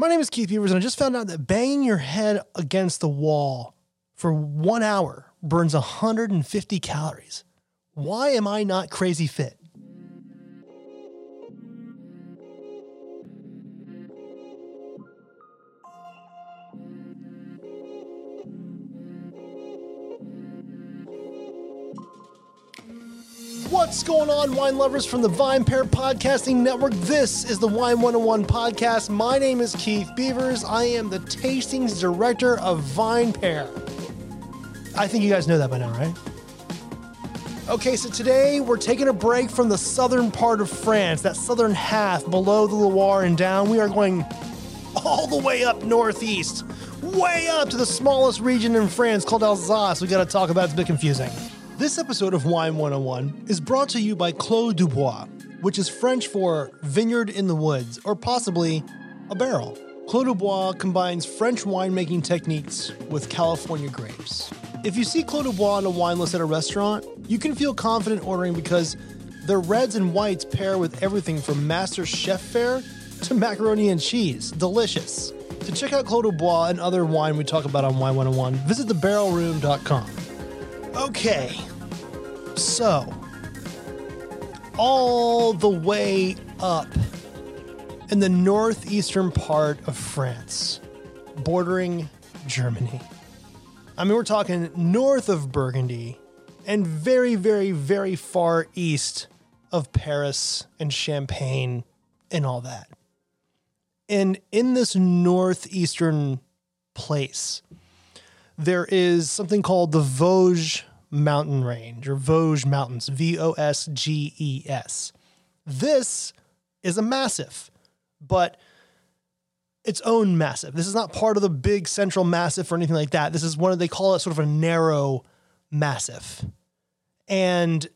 My name is Keith Beavers, and I just found out that banging your head against the wall for one hour burns 150 calories. Why am I not crazy fit? What's going on, wine lovers from the Vine Pair Podcasting Network? This is the Wine 101 podcast. My name is Keith Beavers. I am the tastings director of Vine Pair. I think you guys know that by now, right? Okay, so today we're taking a break from the southern part of France, that southern half below the Loire and down. We are going all the way up northeast, way up to the smallest region in France called Alsace. We got to talk about it's a bit confusing. This episode of Wine 101 is brought to you by Clos du Bois, which is French for vineyard in the woods, or possibly a barrel. Clos du Bois combines French winemaking techniques with California grapes. If you see Clos du Bois on a wine list at a restaurant, you can feel confident ordering because their reds and whites pair with everything from Master Chef fare to macaroni and cheese. Delicious. To check out Clos du Bois and other wine we talk about on Wine 101, visit thebarrelroom.com. Okay, so all the way up in the northeastern part of France, bordering Germany. I mean, we're talking north of Burgundy and very, very, very far east of Paris and Champagne and all that. And in this northeastern place, there is something called the Vosges Mountain Range or Vosges Mountains, V O S G E S. This is a massif, but its own massif. This is not part of the big central massif or anything like that. This is one of they call it sort of a narrow massif. And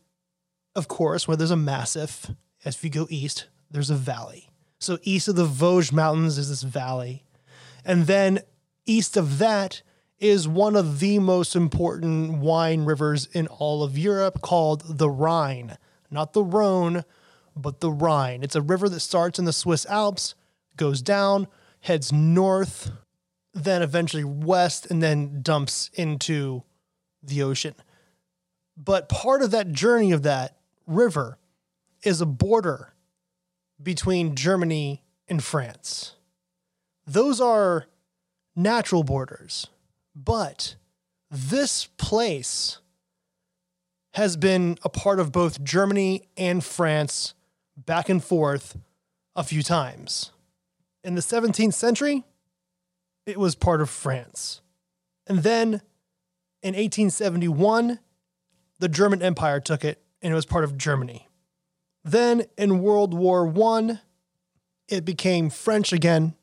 of course, where there's a massif, as you go east, there's a valley. So east of the Vosges Mountains is this valley. And then east of that is one of the most important wine rivers in all of Europe called the Rhine. Not the Rhone, but the Rhine. It's a river that starts in the Swiss Alps, goes down, heads north, then eventually west, and then dumps into the ocean. But part of that journey of that river is a border between Germany and France. Those are natural borders. But this place has been a part of both Germany and France back and forth a few times. In the 17th century, it was part of France. And then in 1871, the German Empire took it and it was part of Germany. Then in World War I, it became French again.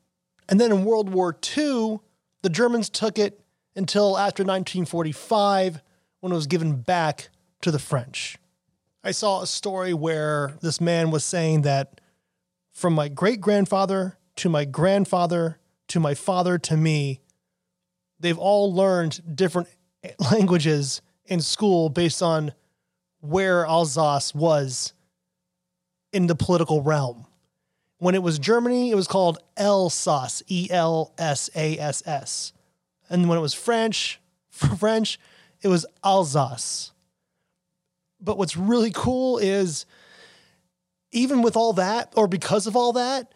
And then in World War II, the Germans took it until after 1945 when it was given back to the French. I saw a story where this man was saying that from my great grandfather to my grandfather to my father to me, they've all learned different languages in school based on where Alsace was in the political realm. When it was Germany, it was called Elsass, E L S A S S. And when it was French, for French, it was Alsace. But what's really cool is even with all that, or because of all that,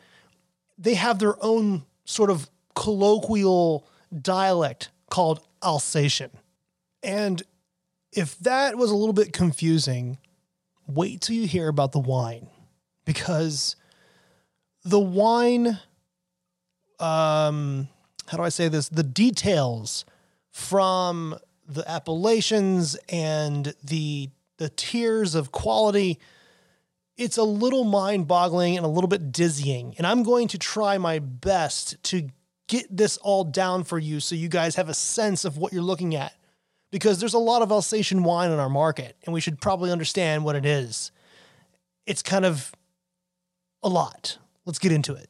they have their own sort of colloquial dialect called Alsatian. And if that was a little bit confusing, wait till you hear about the wine because the wine um how do I say this? The details from the appellations and the the tiers of quality it's a little mind-boggling and a little bit dizzying. And i'm going to try my best to get this all down for you so you guys have a sense of what you're looking at. Because there's a lot of alsatian wine on our market and we should probably understand what it is. It's kind of a lot. Let's get into it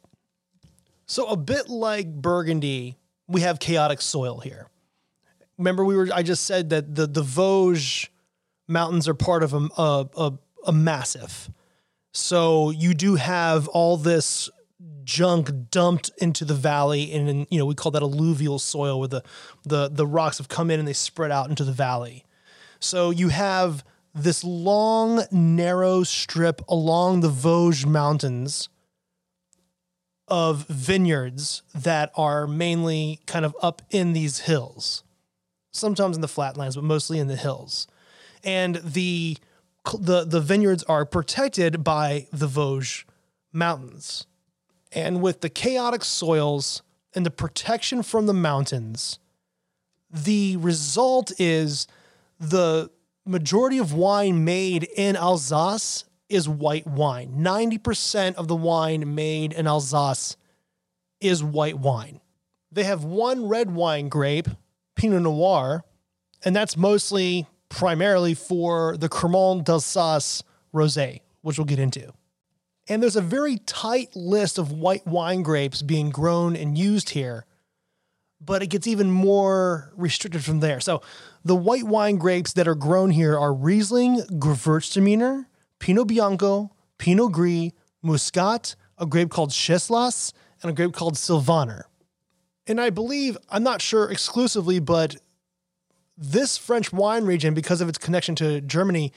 so a bit like Burgundy, we have chaotic soil here. Remember, we were I just said that the the Vosges mountains are part of a a, a, a massif. So you do have all this junk dumped into the valley and in, you know we call that alluvial soil where the, the the rocks have come in and they spread out into the valley so you have this long narrow strip along the vosges mountains of vineyards that are mainly kind of up in these hills. Sometimes in the flatlands but mostly in the hills. And the the the vineyards are protected by the vosges mountains. And with the chaotic soils and the protection from the mountains, the result is the majority of wine made in Alsace is white wine. 90% of the wine made in Alsace is white wine. They have one red wine grape, Pinot Noir, and that's mostly primarily for the Cremant d'Alsace rosé, which we'll get into. And there's a very tight list of white wine grapes being grown and used here, but it gets even more restricted from there. So the white wine grapes that are grown here are Riesling, Gewürztraminer, Pinot Bianco, Pinot Gris, Muscat, a grape called Chasselas, and a grape called Sylvaner. And I believe, I'm not sure exclusively, but this French wine region, because of its connection to Germany,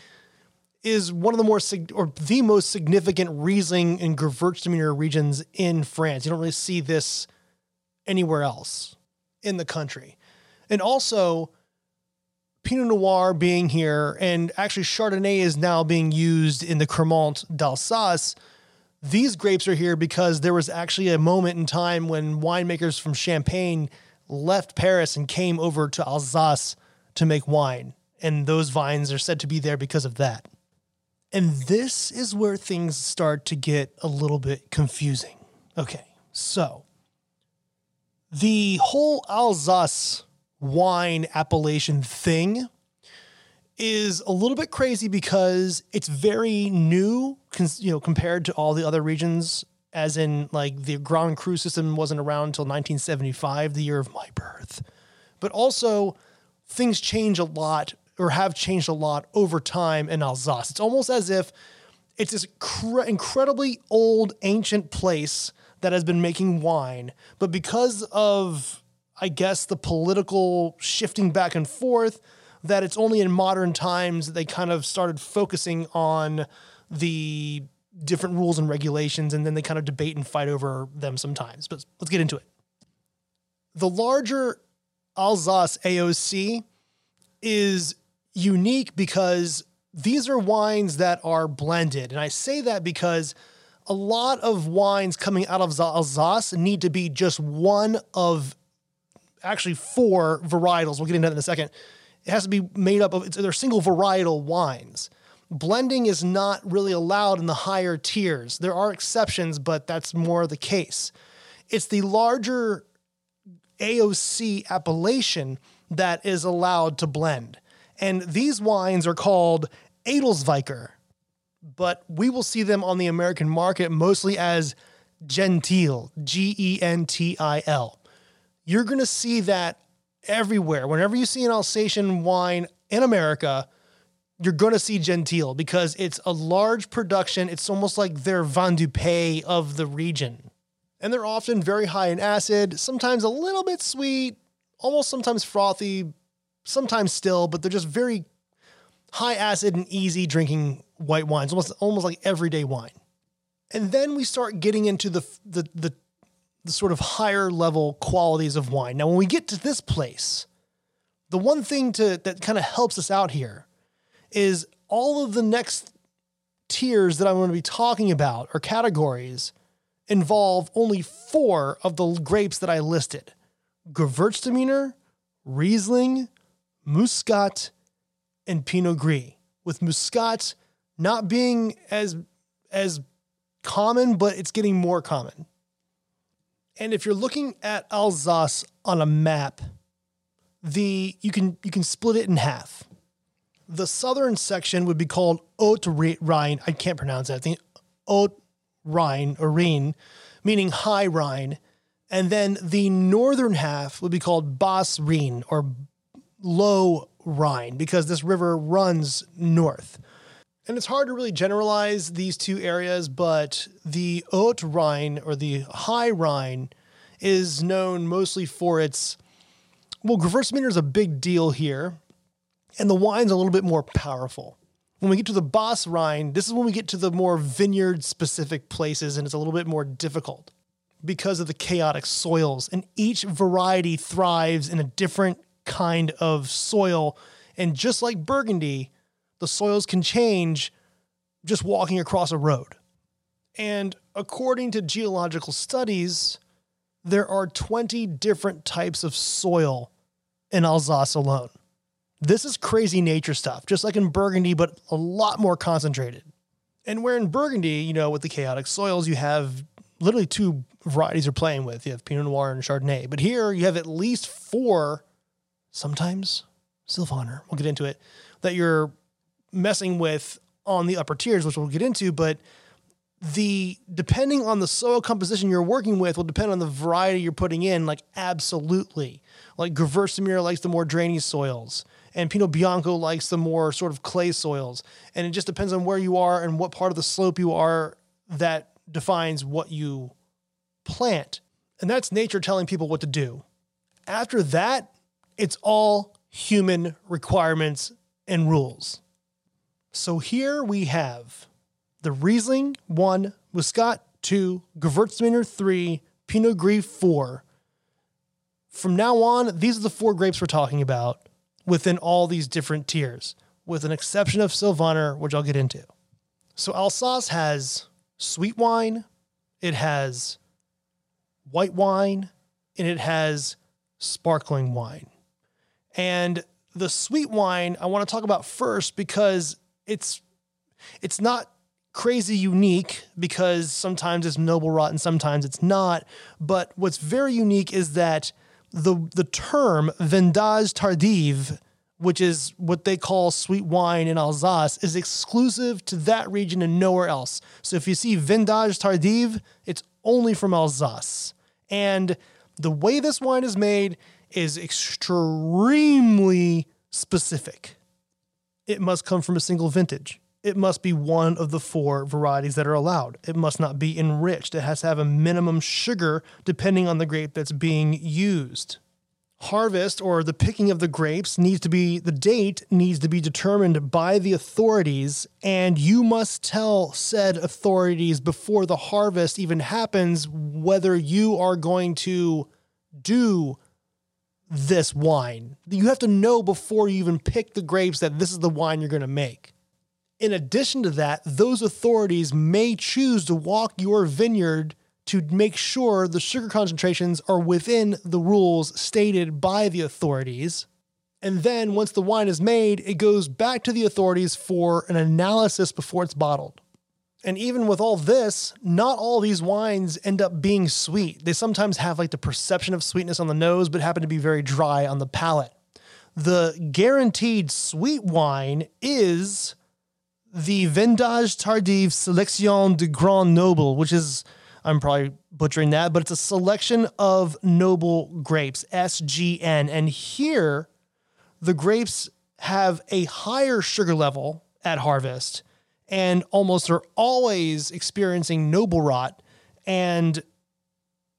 is one of the more or the most significant Riesling and Gewürztraminer regions in France. You don't really see this anywhere else in the country. And also Pinot Noir being here and actually Chardonnay is now being used in the Cremant d'Alsace. These grapes are here because there was actually a moment in time when winemakers from Champagne left Paris and came over to Alsace to make wine. And those vines are said to be there because of that. And this is where things start to get a little bit confusing. Okay, so the whole Alsace wine appellation thing is a little bit crazy because it's very new, you know, compared to all the other regions. As in, like the Grand Cru system wasn't around until 1975, the year of my birth. But also, things change a lot or have changed a lot over time in Alsace. It's almost as if it's this cr- incredibly old, ancient place that has been making wine, but because of, I guess, the political shifting back and forth, that it's only in modern times that they kind of started focusing on the different rules and regulations, and then they kind of debate and fight over them sometimes. But let's get into it. The larger Alsace AOC is unique because these are wines that are blended. And I say that because a lot of wines coming out of Alsace need to be just one of actually four varietals. We'll get into that in a second. It has to be made up of, they're single varietal wines. Blending is not really allowed in the higher tiers. There are exceptions, but that's more the case. It's the larger AOC appellation that is allowed to blend. And these wines are called Edelzwicker, but we will see them on the American market mostly as Gentil, G E N T I L. You're going to see that everywhere. Whenever you see an Alsatian wine in America, you're going to see Gentil because it's a large production. It's almost like their Vin du Pays of the region. And they're often very high in acid, sometimes a little bit sweet, almost sometimes frothy, sometimes still, but they're just very high acid and easy drinking white wines, almost almost like everyday wine. And then we start getting into the the the, the sort of higher level qualities of wine. Now, when we get to this place, the one thing to that kind of helps us out here is all of the next tiers that I'm going to be talking about or categories involve only four of the grapes that I listed: Gewürztraminer, Riesling, Muscat, and Pinot Gris. With Muscat not being as as common, but it's getting more common. And if you're looking at Alsace on a map, the you can you can split it in half. The southern section would be called Haute Rhine. I can't pronounce that. Think Haute Rhine or Rhine, meaning high Rhine. And then the northern half would be called Bas Rhine or low Rhine because this river runs north. And it's hard to really generalize these two areas, but the Haute Rhine or the High Rhine is known mostly for its, well, Gewürztraminer is a big deal here, and the wine's a little bit more powerful. When we get to the Basse Rhine, this is when we get to the more vineyard specific places, and it's a little bit more difficult because of the chaotic soils. And each variety thrives in a different kind of soil. And just like Burgundy, the soils can change just walking across a road. And according to geological studies, there are 20 different types of soil in Alsace alone. This is crazy nature stuff, just like in Burgundy, but a lot more concentrated. And where in Burgundy, you know, with the chaotic soils, you have literally two varieties you're playing with. You have Pinot Noir and Chardonnay. But here you have at least four, sometimes Sylvaner, we'll get into it, that you're messing with on the upper tiers, which we'll get into. But the depending on the soil composition you're working with will depend on the variety you're putting in, like absolutely. Like Gewürztraminer likes the more drainy soils, and Pinot Bianco likes the more sort of clay soils. And it just depends on where you are and what part of the slope you are that defines what you plant. And that's nature telling people what to do. After that, it's all human requirements and rules. So here we have the Riesling 1, Muscat 2, Gewürztraminer 3, Pinot Gris 4. From now on, these are the four grapes we're talking about within all these different tiers, with an exception of Sylvaner, which I'll get into. So Alsace has sweet wine, it has white wine, and it has sparkling wine. And the sweet wine I want to talk about first because it's it's not crazy unique because sometimes it's noble rot and sometimes it's not. But what's very unique is that the the term vendange tardive, which is what they call sweet wine in Alsace, is exclusive to that region and nowhere else. So if you see vendange tardive, it's only from Alsace. And the way this wine is made is extremely specific. It must come from a single vintage. It must be one of the four varieties that are allowed. It must not be enriched. It has to have a minimum sugar depending on the grape that's being used. Harvest or the picking of the grapes needs to be, the date needs to be determined by the authorities, and you must tell said authorities before the harvest even happens whether you are going to do this wine. You have to know before you even pick the grapes that this is the wine you're going to make. In addition to that, those authorities may choose to walk your vineyard to make sure the sugar concentrations are within the rules stated by the authorities. And then once the wine is made, it goes back to the authorities for an analysis before it's bottled. And even with all this, not all these wines end up being sweet. They sometimes have like the perception of sweetness on the nose, but happen to be very dry on the palate. The guaranteed sweet wine is the Vendange Tardive Sélection de Grand Noble, which is, I'm probably butchering that, but it's a selection of noble grapes, SGN. And here, the grapes have a higher sugar level at harvest and almost are always experiencing noble rot and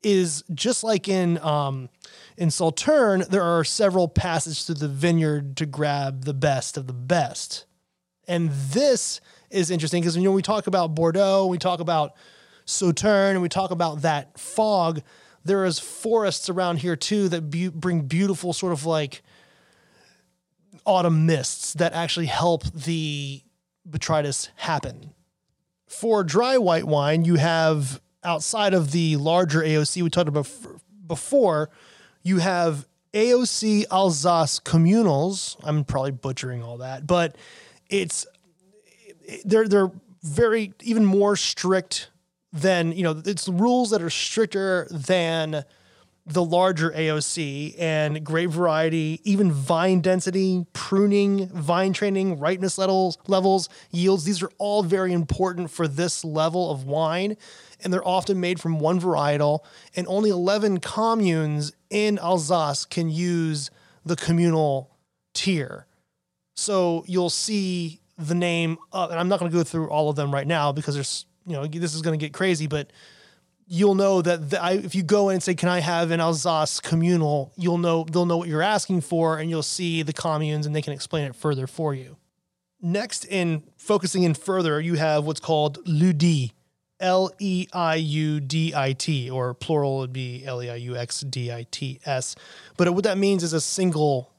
is just like in um, in Sauternes, there are several passages through the vineyard to grab the best of the best. And this is interesting because you know we talk about Bordeaux, we talk about Sauternes, and we talk about that fog. There is forests around here too that be- bring beautiful sort of like autumn mists that actually help the botrytis happen. For dry white wine, you have outside of the larger AOC we talked about before, you have AOC Alsace communals. I'm probably butchering all that, but it's they're they're very even more strict than you know it's rules that are stricter than the larger AOC and grape variety, even vine density, pruning, vine training, ripeness levels, levels, yields. These are all very important for this level of wine. And they're often made from one varietal. And only 11 communes in Alsace can use the communal tier. So you'll see the name of, and I'm not going to go through all of them right now because there's, you know, this is going to get crazy, but you'll know that the, I, if you go in and say, "Can I have an Alsace communal?" You'll know they'll know what you're asking for, and you'll see the communes, and they can explain it further for you. Next, in focusing in further, you have what's called lieu-dit, L E I U D I T, or plural would be L E I U X D I T S. But what that means is a single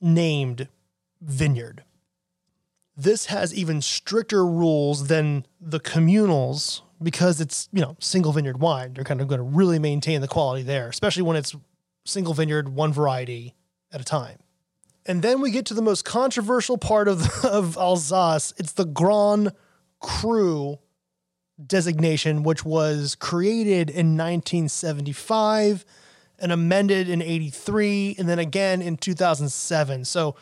named vineyard. This has even stricter rules than the communals because it's, you know, single vineyard wine. They're kind of going to really maintain the quality there, especially when it's single vineyard, one variety at a time. And then we get to the most controversial part of, of Alsace. It's the Grand Cru designation, which was created in 1975 and amended in 83 and then again in 2007. So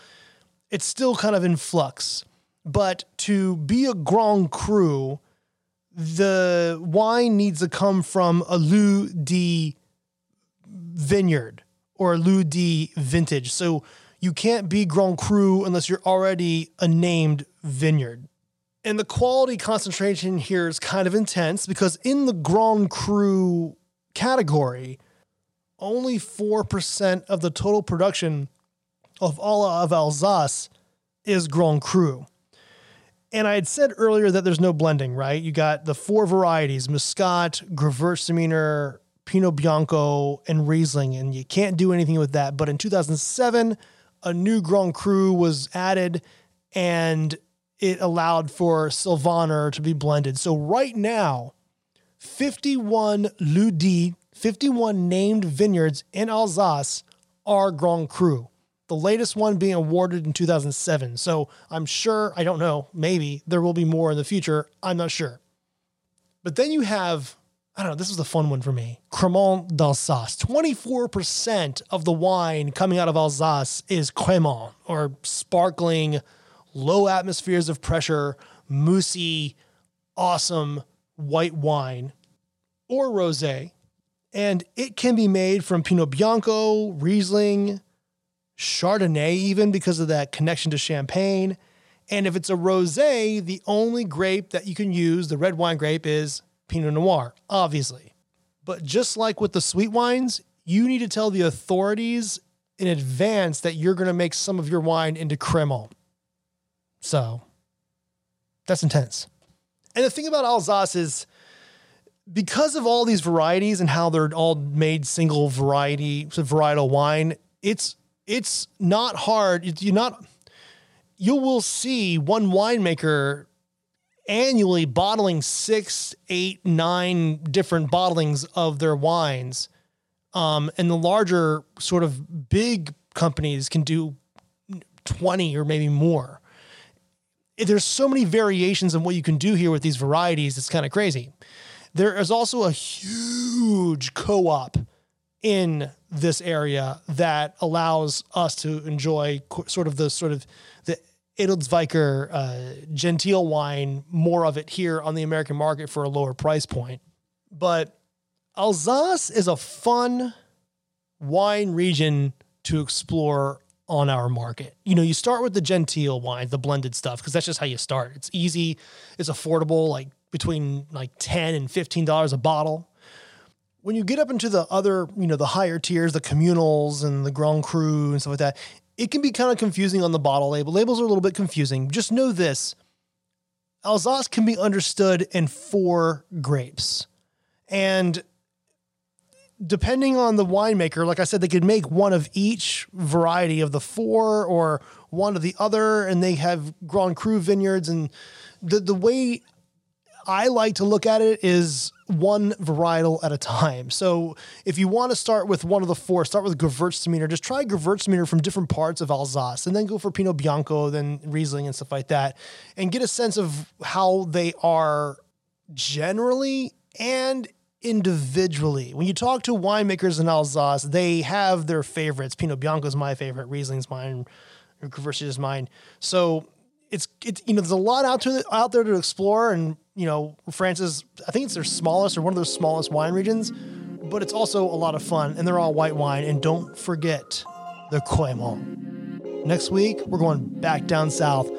it's still kind of in flux. But to be a Grand Cru, the wine needs to come from a lieu-dit vineyard or a Lieu de vintage. So you can't be Grand Cru unless you're already a named vineyard. And the quality concentration here is kind of intense because in the Grand Cru category, only 4% of the total production of all of Alsace is Grand Cru. And I had said earlier that there's no blending, right? You got the four varieties Muscat, Gewürztraminer, Pinot Bianco, and Riesling, and you can't do anything with that. But in 2007, a new Grand Cru was added and it allowed for Sylvaner to be blended. So right now, 51 lieux-dits, 51 named vineyards in Alsace are Grand Cru. The latest one being awarded in 2007. So I'm sure, I don't know, maybe there will be more in the future. I'm not sure. But then you have, I don't know, this was a fun one for me Cremant d'Alsace. 24% of the wine coming out of Alsace is Cremant or sparkling low atmospheres of pressure, moussy, awesome white wine or rosé. And it can be made from Pinot Bianco, Riesling, Chardonnay, even because of that connection to Champagne. And if it's a rosé, the only grape that you can use, the red wine grape, is Pinot Noir, obviously. But just like with the sweet wines, you need to tell the authorities in advance that you're going to make some of your wine into Cremant. So that's intense. And the thing about Alsace is because of all these varieties and how they're all made single variety, so varietal wine, it's it's not hard. You're not you will see one winemaker annually bottling six, eight, nine different bottlings of their wines. Um, and the larger sort of big companies can do 20 or maybe more there's so many variations in what you can do here with these varieties. It's kind of crazy. There is also a huge co-op in this area that allows us to enjoy sort of the sort of the Edelzwicker uh, Gentil wine, more of it here on the American market for a lower price point. But Alsace is a fun wine region to explore on our market. You know, you start with the Gentil wine, the blended stuff, because that's just how you start. It's easy, it's affordable, like between like 10 and $15 a bottle. When you get up into the other, you know, the higher tiers, the communals and the Grand Cru and stuff like that, it can be kind of confusing on the bottle label. Labels are a little bit confusing. Just know this Alsace can be understood in four grapes. And depending on the winemaker, like I said, they could make one of each variety of the four or one of the other, and they have Grand Cru vineyards. And the the way I like to look at it is one varietal at a time. So if you want to start with one of the four, start with Gewürztraminer. Just try Gewürztraminer from different parts of Alsace, and then go for Pinot Bianco, then Riesling and stuff like that, and get a sense of how they are generally and individually. When you talk to winemakers in Alsace, they have their favorites. Pinot Bianco is my favorite. Riesling's mine. Gewürztraminer is mine. So it's it's you know there's a lot out to out there to explore, and you know France is I think it's their smallest or one of their smallest wine regions, but it's also a lot of fun, and they're all white wine. And don't forget the Cremant. Next week we're going back down south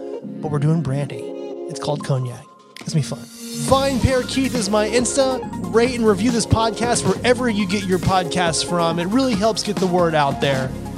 but we're doing brandy. It's called cognac. It's gonna be fun. Vine Pair Keith is my Insta. Rate and review this podcast wherever you get your podcasts from. It really helps get the word out there.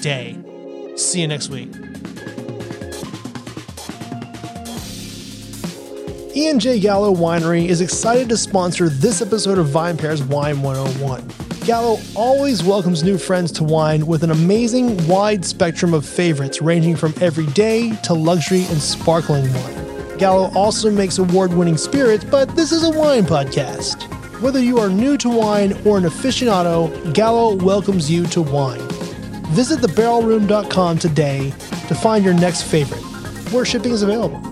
day. See you next week. Ian J. Gallo Winery is excited to sponsor this episode of Vine Pairs Wine 101. Gallo always welcomes new friends to wine with an amazing wide spectrum of favorites ranging from everyday to luxury and sparkling wine. Gallo also makes award winning spirits, but this is a wine podcast. Whether you are new to wine or an aficionado, Gallo welcomes you to wine. Visit thebarrelroom.com today to find your next favorite, where shipping is available.